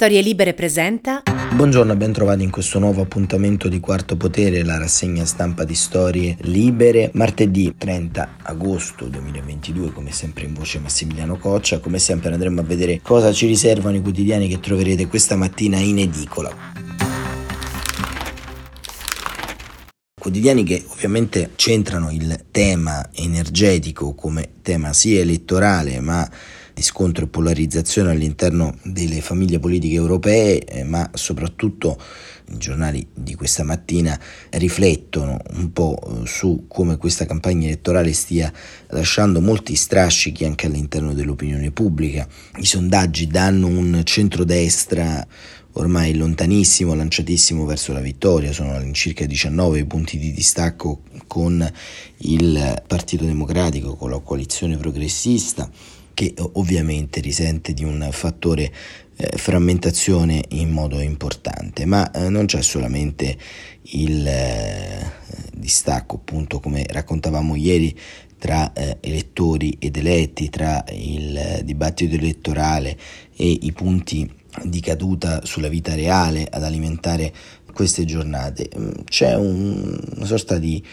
Storie Libere presenta. Buongiorno, ben trovati in questo nuovo appuntamento di Quarto Potere, la rassegna stampa di Storie Libere. Martedì 30 agosto 2022, come sempre in voce Massimiliano Coccia. Come sempre andremo a vedere cosa ci riservano i quotidiani che troverete questa mattina in edicola. Quotidiani che ovviamente centrano il tema energetico come tema sia elettorale ma di scontro e polarizzazione all'interno delle famiglie politiche europee, eh, ma soprattutto i giornali di questa mattina riflettono un po' eh, su come questa campagna elettorale stia lasciando molti strascichi anche all'interno dell'opinione pubblica. I sondaggi danno un centrodestra ormai lontanissimo, lanciatissimo verso la vittoria, sono all'incirca 19 punti di distacco con il Partito Democratico, con la coalizione progressista che ovviamente risente di un fattore eh, frammentazione in modo importante, ma eh, non c'è solamente il eh, distacco, appunto, come raccontavamo ieri, tra eh, elettori ed eletti, tra il dibattito elettorale e i punti di caduta sulla vita reale ad alimentare queste giornate. Mm, c'è un, una sorta di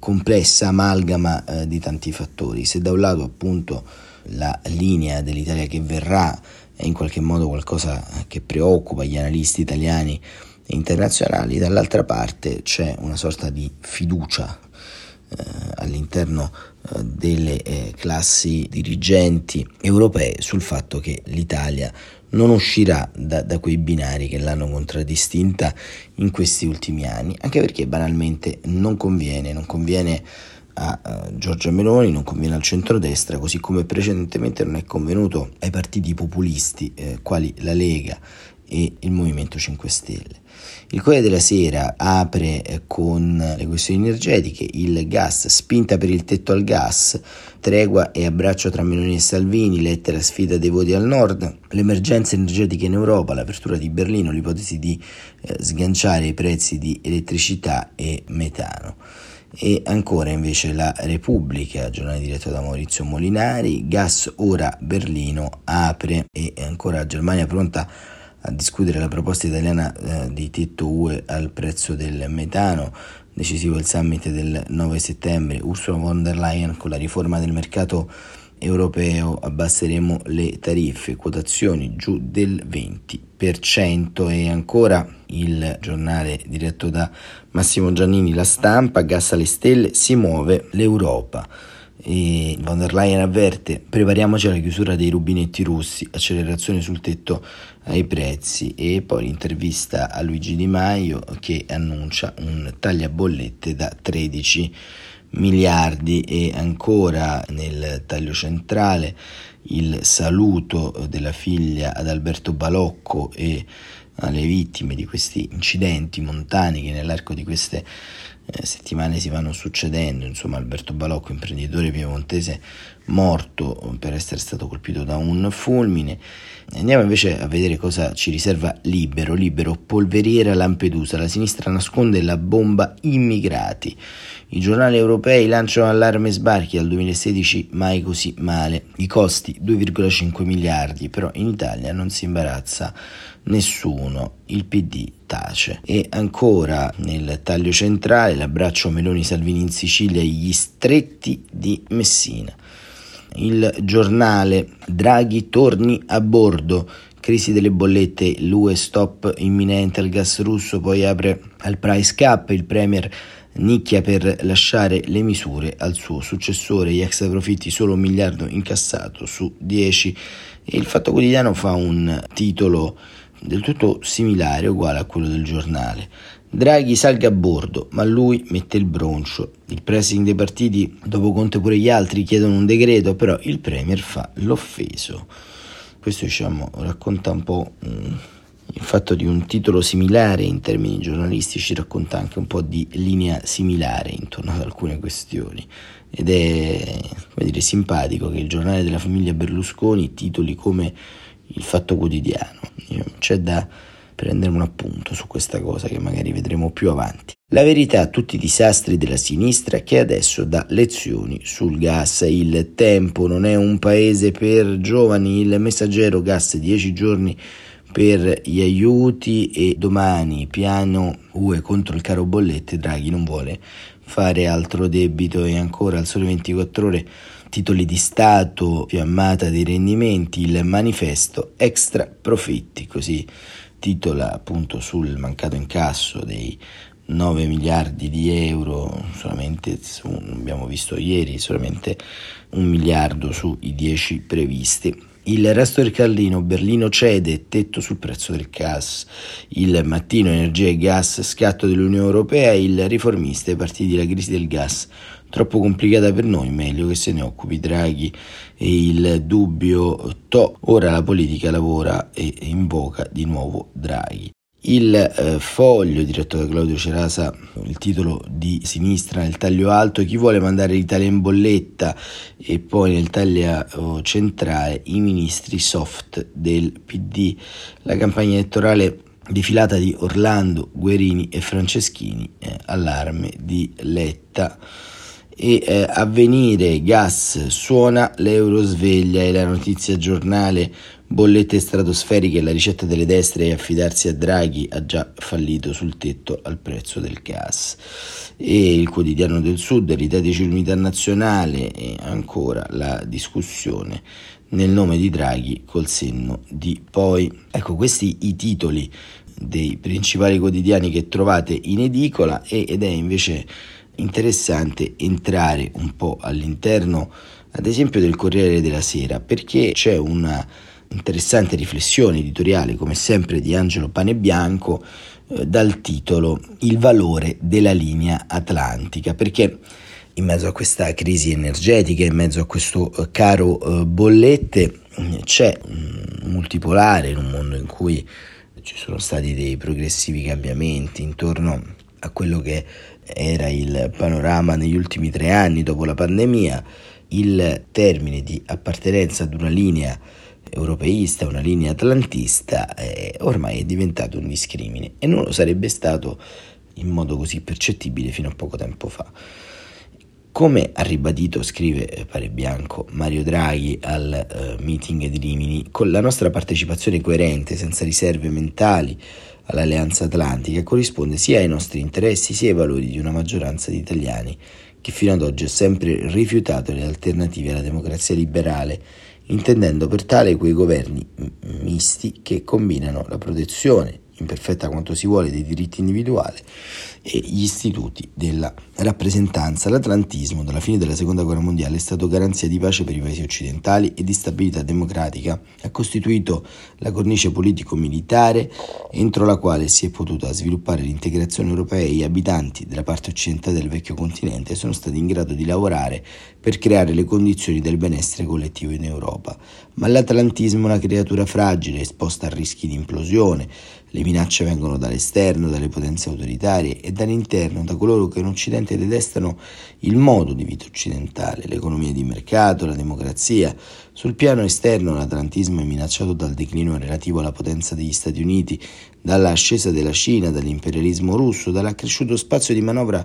complessa amalgama eh, di tanti fattori. Se da un lato appunto la linea dell'Italia che verrà è in qualche modo qualcosa che preoccupa gli analisti italiani e internazionali, dall'altra parte c'è una sorta di fiducia eh, all'interno eh, delle eh, classi dirigenti europee sul fatto che l'Italia non uscirà da, da, quei binari che l'hanno contraddistinta in questi ultimi anni, anche perché banalmente non conviene, non conviene a uh, Giorgia Meloni, non conviene al centrodestra, così come precedentemente non è convenuto ai partiti populisti eh, quali la Lega e il Movimento 5 Stelle. Il Corriere della Sera apre eh, con le questioni energetiche, il gas, spinta per il tetto al gas, tregua e abbraccio tra Meloni e Salvini, lettera sfida dei voti al nord, le emergenze energetiche in Europa, l'apertura di Berlino, l'ipotesi di eh, sganciare i prezzi di elettricità e metano e ancora invece la Repubblica, giornale diretto da Maurizio Molinari, gas ora Berlino apre e ancora Germania pronta a discutere la proposta italiana eh, di tetto UE al prezzo del metano, decisivo il summit del 9 settembre, Ursula von der Leyen con la riforma del mercato europeo abbasseremo le tariffe, quotazioni giù del 20% e ancora il giornale diretto da Massimo Giannini, la stampa, gas alle stelle, si muove l'Europa. E von der Leyen avverte, prepariamoci alla chiusura dei rubinetti russi, accelerazione sul tetto ai prezzi e poi l'intervista a Luigi Di Maio che annuncia un tagliabollette da 13 miliardi e ancora nel taglio centrale il saluto della figlia ad Alberto Balocco e alle vittime di questi incidenti montani che nell'arco di queste eh, settimane si vanno succedendo, insomma Alberto Balocco, imprenditore piemontese morto per essere stato colpito da un fulmine. Andiamo invece a vedere cosa ci riserva Libero, Libero, polveriera Lampedusa, la sinistra nasconde la bomba immigrati. I giornali europei lanciano allarme sbarchi. Al 2016 mai così male, i costi 2,5 miliardi, però in Italia non si imbarazza nessuno, il PD tace. E ancora nel taglio centrale l'abbraccio Meloni-Salvini in Sicilia e gli stretti di Messina. Il giornale Draghi torni a bordo, crisi delle bollette, l'UE stop imminente al gas russo, poi apre al price cap, il premier nicchia per lasciare le misure al suo successore, gli extra profitti solo un miliardo incassato su 10 e il Fatto Quotidiano fa un titolo del tutto similare, uguale a quello del giornale. Draghi salga a bordo, ma lui mette il broncio. Il pressing dei partiti, dopo Conte pure gli altri, chiedono un decreto, però il Premier fa l'offeso. Questo diciamo racconta un po' mm, il fatto di un titolo similare in termini giornalistici, racconta anche un po' di linea similare intorno ad alcune questioni. Ed è come dire, simpatico che il giornale della famiglia Berlusconi titoli come il fatto quotidiano. C'è da prendere un appunto su questa cosa che magari vedremo più avanti. La verità, tutti i disastri della sinistra che adesso dà lezioni sul gas. Il tempo non è un paese per giovani, il messaggero gas 10 giorni per gli aiuti e domani piano UE contro il caro bollette, Draghi non vuole fare altro debito e ancora al sole 24 ore titoli di Stato, fiammata dei rendimenti, il manifesto extra profitti, così titola appunto sul mancato incasso dei 9 miliardi di euro, solamente abbiamo visto ieri, solamente un miliardo sui 10 previsti. Il resto del Carlino, Berlino cede, tetto sul prezzo del gas. Il mattino, energia e gas, scatto dell'Unione Europea. Il riformista, i partiti della crisi del gas. Troppo complicata per noi, meglio che se ne occupi Draghi e il dubbio to. Ora la politica lavora e invoca di nuovo Draghi. Il eh, foglio diretto da Claudio Cerasa, il titolo di sinistra nel taglio alto, chi vuole mandare l'Italia in bolletta e poi nel taglio oh, centrale i ministri soft del PD. La campagna elettorale defilata di Orlando, Guerini e Franceschini, eh, allarme di Letta e eh, avvenire gas suona l'euro sveglia e la notizia giornale bollette stratosferiche la ricetta delle destre e affidarsi a Draghi ha già fallito sul tetto al prezzo del gas. E il quotidiano del sud l'idea di unità nazionale e ancora la discussione nel nome di Draghi col senno di poi. Ecco questi i titoli dei principali quotidiani che trovate in edicola ed è invece interessante entrare un po' all'interno, ad esempio, del Corriere della Sera, perché c'è una interessante riflessione editoriale, come sempre, di Angelo Panebianco eh, dal titolo Il valore della linea atlantica, perché in mezzo a questa crisi energetica, in mezzo a questo eh, caro eh, bollette, c'è un multipolare in un mondo in cui ci sono stati dei progressivi cambiamenti intorno a quello che era il panorama negli ultimi tre anni dopo la pandemia, il termine di appartenenza ad una linea europeista, una linea atlantista, eh, ormai è diventato un discrimine e non lo sarebbe stato in modo così percettibile fino a poco tempo fa. Come ha ribadito, scrive Pare Bianco, Mario Draghi al uh, meeting di Rimini, con la nostra partecipazione coerente, senza riserve mentali, all'Alleanza Atlantica corrisponde sia ai nostri interessi sia ai valori di una maggioranza di italiani che fino ad oggi ha sempre rifiutato le alternative alla democrazia liberale, intendendo per tale quei governi misti che combinano la protezione imperfetta quanto si vuole dei diritti individuali e gli istituti della rappresentanza. L'atlantismo dalla fine della seconda guerra mondiale è stato garanzia di pace per i paesi occidentali e di stabilità democratica. Ha costituito la cornice politico-militare entro la quale si è potuta sviluppare l'integrazione europea e gli abitanti della parte occidentale del vecchio continente sono stati in grado di lavorare per creare le condizioni del benessere collettivo in Europa. Ma l'atlantismo è una creatura fragile, esposta a rischi di implosione. Le minacce vengono dall'esterno, dalle potenze autoritarie dall'interno, da coloro che in Occidente detestano il modo di vita occidentale, l'economia di mercato, la democrazia. Sul piano esterno l'atlantismo è minacciato dal declino relativo alla potenza degli Stati Uniti, dall'ascesa della Cina, dall'imperialismo russo, dall'accresciuto spazio di manovra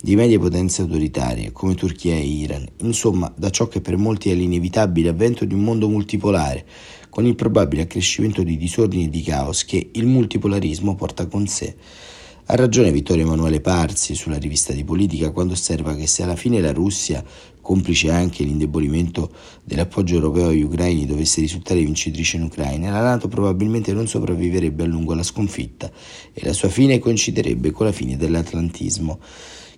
di medie potenze autoritarie come Turchia e Iran, insomma da ciò che per molti è l'inevitabile avvento di un mondo multipolare, con il probabile accrescimento di disordini e di caos che il multipolarismo porta con sé. Ha ragione Vittorio Emanuele Parsi sulla rivista di politica quando osserva che se alla fine la Russia, complice anche l'indebolimento dell'appoggio europeo agli ucraini, dovesse risultare vincitrice in Ucraina, la Nato probabilmente non sopravviverebbe a lungo alla sconfitta e la sua fine coinciderebbe con la fine dell'atlantismo.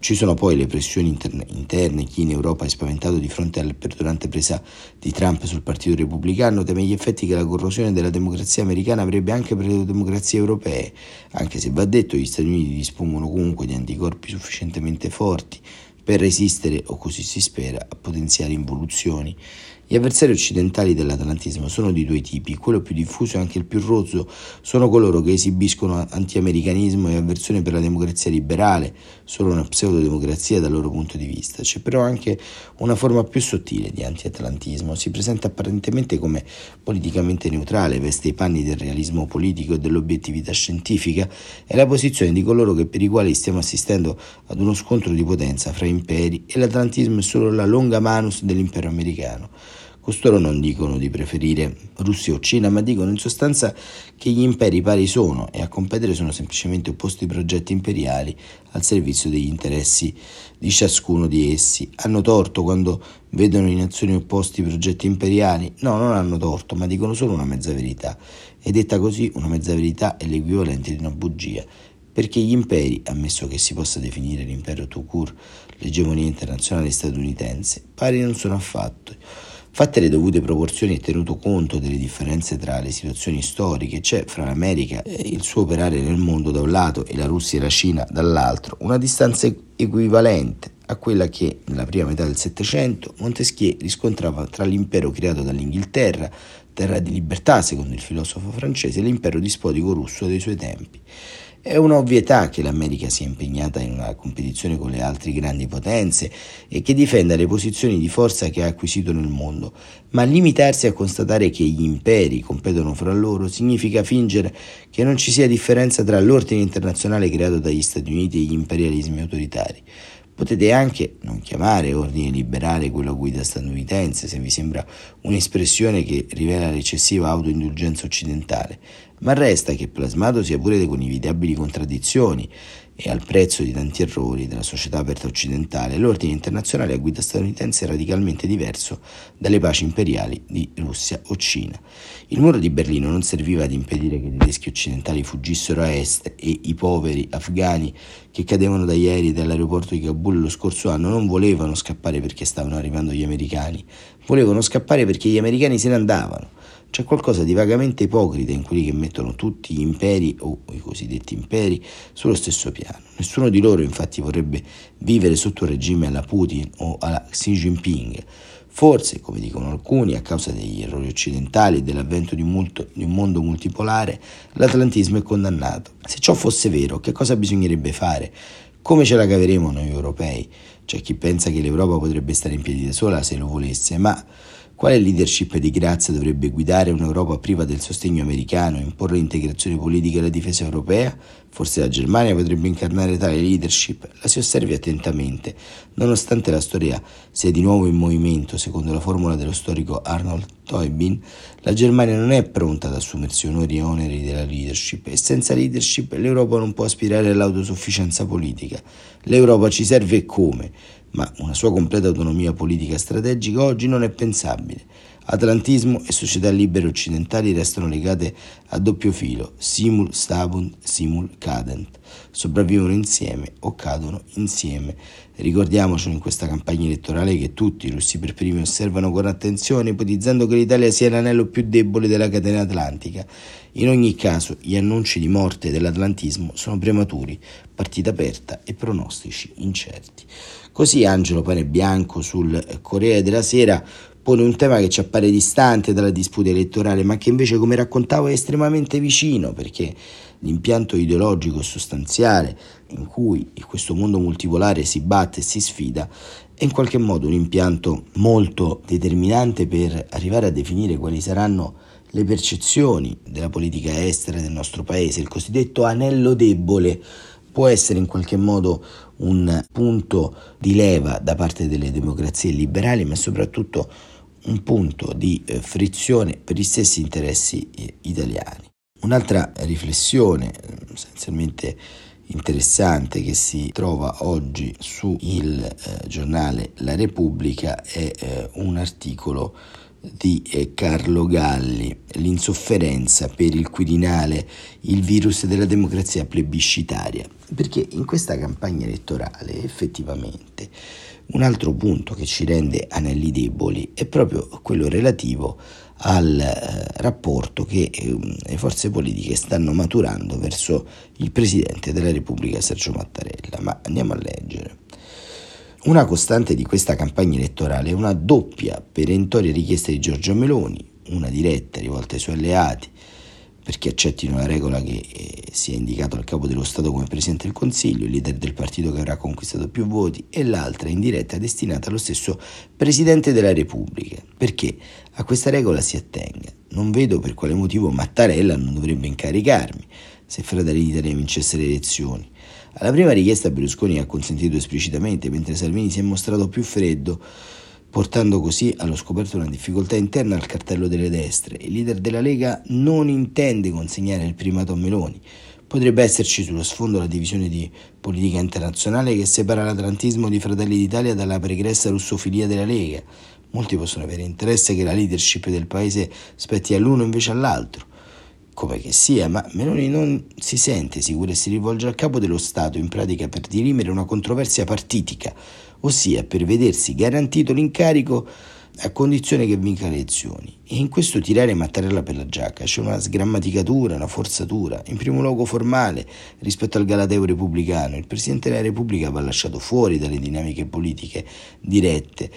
Ci sono poi le pressioni interne, interne, chi in Europa è spaventato di fronte alla perdurante presa di Trump sul Partito Repubblicano teme gli effetti che la corrosione della democrazia americana avrebbe anche per le democrazie europee, anche se va detto gli Stati Uniti dispongono comunque di anticorpi sufficientemente forti per resistere, o così si spera, a potenziali involuzioni. Gli avversari occidentali dell'atlantismo sono di due tipi, quello più diffuso e anche il più rozzo sono coloro che esibiscono antiamericanismo e avversione per la democrazia liberale, solo una pseudodemocrazia dal loro punto di vista. C'è però anche una forma più sottile di antiatlantismo, si presenta apparentemente come politicamente neutrale, veste i panni del realismo politico e dell'obiettività scientifica, è la posizione di coloro che per i quali stiamo assistendo ad uno scontro di potenza fra imperi e l'atlantismo è solo la longa manus dell'impero americano. Costoro non dicono di preferire Russia o Cina, ma dicono in sostanza che gli imperi pari sono e a competere sono semplicemente opposti progetti imperiali al servizio degli interessi di ciascuno di essi. Hanno torto quando vedono in azioni opposti progetti imperiali? No, non hanno torto, ma dicono solo una mezza verità. E detta così, una mezza verità è l'equivalente di una bugia perché gli imperi, ammesso che si possa definire l'impero court, l'egemonia internazionale statunitense, pari non sono affatto. Fatte le dovute proporzioni e tenuto conto delle differenze tra le situazioni storiche, c'è fra l'America e il suo operare nel mondo da un lato e la Russia e la Cina dall'altro una distanza equivalente a quella che nella prima metà del Settecento Montesquieu riscontrava tra l'impero creato dall'Inghilterra, terra di libertà secondo il filosofo francese, e l'impero dispotico russo dei suoi tempi. È un'ovvietà che l'America sia impegnata in una competizione con le altre grandi potenze e che difenda le posizioni di forza che ha acquisito nel mondo, ma limitarsi a constatare che gli imperi competono fra loro significa fingere che non ci sia differenza tra l'ordine internazionale creato dagli Stati Uniti e gli imperialismi autoritari. Potete anche non chiamare ordine liberale quello guida statunitense se vi sembra un'espressione che rivela l'eccessiva autoindulgenza occidentale, ma resta che plasmato sia pure con inevitabili contraddizioni e al prezzo di tanti errori della società aperta occidentale, l'ordine internazionale a guida statunitense è radicalmente diverso dalle paci imperiali di Russia o Cina. Il muro di Berlino non serviva ad impedire che i tedeschi occidentali fuggissero a est e i poveri afghani che cadevano dagli aerei dall'aeroporto di Kabul lo scorso anno non volevano scappare perché stavano arrivando gli americani, volevano scappare perché gli americani se ne andavano. C'è qualcosa di vagamente ipocrita in quelli che mettono tutti gli imperi o i cosiddetti imperi sullo stesso piano. Nessuno di loro infatti vorrebbe vivere sotto un regime alla Putin o alla Xi Jinping. Forse, come dicono alcuni, a causa degli errori occidentali e dell'avvento di, molto, di un mondo multipolare, l'atlantismo è condannato. Se ciò fosse vero, che cosa bisognerebbe fare? Come ce la caveremo noi europei? C'è chi pensa che l'Europa potrebbe stare in piedi da sola se lo volesse, ma quale leadership di grazia dovrebbe guidare un'Europa priva del sostegno americano e imporre l'integrazione politica e la difesa europea? Forse la Germania potrebbe incarnare tale leadership. La si osservi attentamente. Nonostante la storia sia di nuovo in movimento, secondo la formula dello storico Arnold Toybin, la Germania non è pronta ad assumersi onori e oneri della leadership e senza leadership l'Europa non può aspirare all'autosufficienza politica. L'Europa ci serve come? Ma una sua completa autonomia politica strategica oggi non è pensabile. Atlantismo e società libere occidentali restano legate a doppio filo, simul stabunt, simul cadent, sopravvivono insieme o cadono insieme. Ricordiamocelo in questa campagna elettorale che tutti, i russi per primi, osservano con attenzione, ipotizzando che l'Italia sia l'anello più debole della catena atlantica. In ogni caso, gli annunci di morte dell'atlantismo sono prematuri, partita aperta e pronostici incerti. Così Angelo Pane Bianco sul Corriere della Sera pone un tema che ci appare distante dalla disputa elettorale, ma che invece, come raccontavo, è estremamente vicino, perché l'impianto ideologico sostanziale in cui questo mondo multipolare si batte e si sfida è in qualche modo un impianto molto determinante per arrivare a definire quali saranno le percezioni della politica estera del nostro paese, il cosiddetto anello debole può essere in qualche modo un punto di leva da parte delle democrazie liberali, ma soprattutto un punto di eh, frizione per gli stessi interessi eh, italiani. Un'altra riflessione essenzialmente interessante che si trova oggi sul eh, giornale La Repubblica è eh, un articolo di eh, Carlo Galli, l'insofferenza per il Quirinale, il virus della democrazia plebiscitaria, perché in questa campagna elettorale effettivamente un altro punto che ci rende anelli deboli è proprio quello relativo al eh, rapporto che eh, le forze politiche stanno maturando verso il Presidente della Repubblica Sergio Mattarella. Ma andiamo a leggere. Una costante di questa campagna elettorale è una doppia perentoria richiesta di Giorgio Meloni, una diretta rivolta ai suoi alleati perché accettino la regola che eh, sia indicato al capo dello Stato come Presidente del Consiglio, il leader del partito che avrà conquistato più voti, e l'altra indiretta destinata allo stesso Presidente della Repubblica, perché a questa regola si attenga. Non vedo per quale motivo Mattarella non dovrebbe incaricarmi se Fratelli d'Italia vincesse le elezioni. Alla prima richiesta Berlusconi ha consentito esplicitamente, mentre Salvini si è mostrato più freddo, portando così allo scoperto una difficoltà interna al cartello delle destre. Il leader della Lega non intende consegnare il primato a Meloni. Potrebbe esserci sullo sfondo la divisione di politica internazionale che separa l'atlantismo di Fratelli d'Italia dalla pregressa russofilia della Lega. Molti possono avere interesse che la leadership del paese spetti all'uno invece all'altro come che sia, ma Meloni non si sente sicura e si rivolge al capo dello Stato in pratica per dirimere una controversia partitica, ossia per vedersi garantito l'incarico a condizione che vinca le elezioni. E in questo tirare Mattarella per la giacca c'è una sgrammaticatura, una forzatura, in primo luogo formale rispetto al galateo repubblicano. Il Presidente della Repubblica va lasciato fuori dalle dinamiche politiche dirette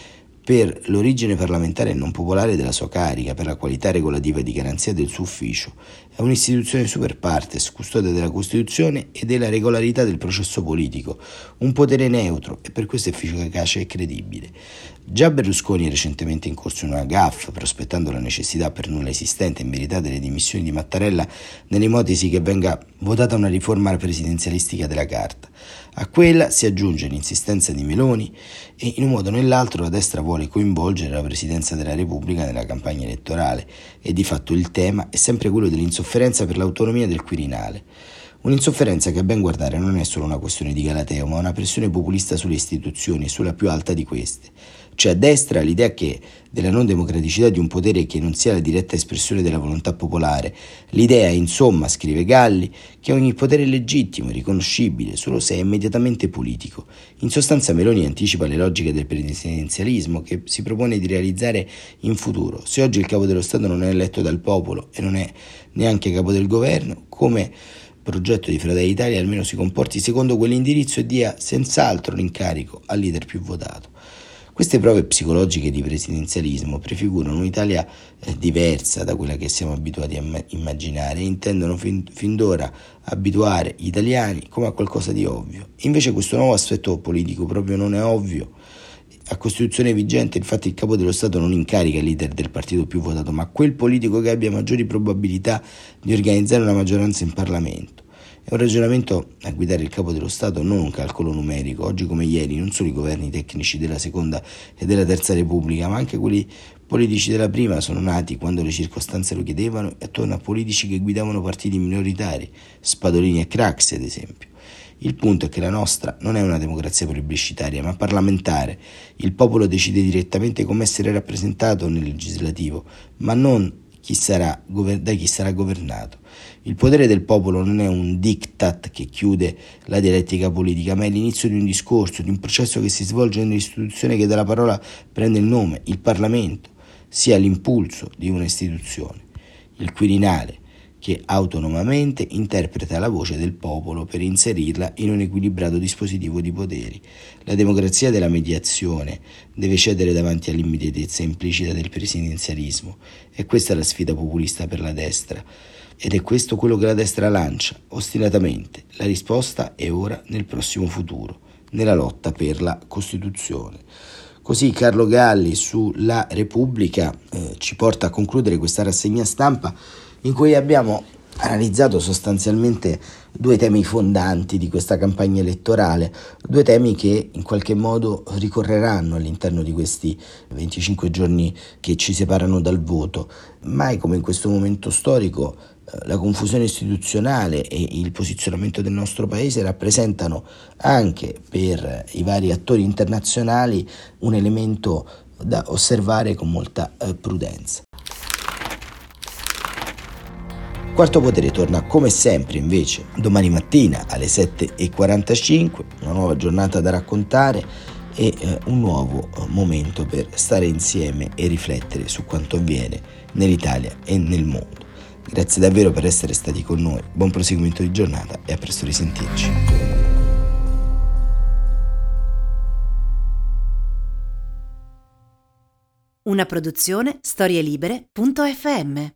per l'origine parlamentare e non popolare della sua carica, per la qualità regolativa di garanzia del suo ufficio. È un'istituzione super partes, custodia della Costituzione e della regolarità del processo politico, un potere neutro e per questo efficace e credibile. Già Berlusconi è recentemente incorso in una gaffa, prospettando la necessità per nulla esistente in verità delle dimissioni di Mattarella nell'ipotesi che venga votata una riforma presidenzialistica della Carta. A quella si aggiunge l'insistenza di Meloni e in un modo o nell'altro la destra vuole coinvolgere la Presidenza della Repubblica nella campagna elettorale e di fatto il tema è sempre quello dell'insofferenza per l'autonomia del Quirinale. Un'insofferenza che a ben guardare non è solo una questione di Galateo, ma una pressione populista sulle istituzioni e sulla più alta di queste. C'è a destra l'idea che della non democraticità di un potere che non sia la diretta espressione della volontà popolare. L'idea, insomma, scrive Galli, che ogni potere è legittimo e riconoscibile solo se è immediatamente politico. In sostanza Meloni anticipa le logiche del presidenzialismo che si propone di realizzare in futuro. Se oggi il capo dello Stato non è eletto dal popolo e non è neanche capo del governo, come progetto di Fratelli d'Italia almeno si comporti secondo quell'indirizzo e dia senz'altro l'incarico al leader più votato. Queste prove psicologiche di presidenzialismo prefigurano un'Italia eh, diversa da quella che siamo abituati a immaginare e intendono fin, fin d'ora abituare gli italiani come a qualcosa di ovvio. Invece questo nuovo aspetto politico proprio non è ovvio. A Costituzione vigente, infatti, il capo dello Stato non incarica il leader del partito più votato, ma quel politico che abbia maggiori probabilità di organizzare una maggioranza in Parlamento. È un ragionamento a guidare il capo dello Stato, non un calcolo numerico. Oggi come ieri non solo i governi tecnici della seconda e della terza Repubblica, ma anche quelli politici della prima sono nati quando le circostanze lo chiedevano e attorno a politici che guidavano partiti minoritari, Spadolini e Craxi ad esempio. Il punto è che la nostra non è una democrazia plebiscitaria, ma parlamentare. Il popolo decide direttamente come essere rappresentato nel legislativo, ma non chi sarà, da chi sarà governato. Il potere del popolo non è un diktat che chiude la dialettica politica, ma è l'inizio di un discorso, di un processo che si svolge nell'istituzione che dalla parola prende il nome, il Parlamento, sia l'impulso di un'istituzione. Il Quirinale, che autonomamente interpreta la voce del popolo per inserirla in un equilibrato dispositivo di poteri. La democrazia della mediazione deve cedere davanti all'immediatezza implicita del presidenzialismo e questa è la sfida populista per la destra. Ed è questo quello che la destra lancia, ostinatamente. La risposta è ora nel prossimo futuro, nella lotta per la Costituzione. Così Carlo Galli su La Repubblica eh, ci porta a concludere questa rassegna stampa in cui abbiamo analizzato sostanzialmente due temi fondanti di questa campagna elettorale, due temi che in qualche modo ricorreranno all'interno di questi 25 giorni che ci separano dal voto. Mai come in questo momento storico eh, la confusione istituzionale e il posizionamento del nostro paese rappresentano anche per i vari attori internazionali un elemento da osservare con molta eh, prudenza. Quarto Potere torna come sempre invece domani mattina alle 7.45, una nuova giornata da raccontare e eh, un nuovo eh, momento per stare insieme e riflettere su quanto avviene nell'Italia e nel mondo. Grazie davvero per essere stati con noi, buon proseguimento di giornata e a presto risentirci. Una produzione storielibere.fm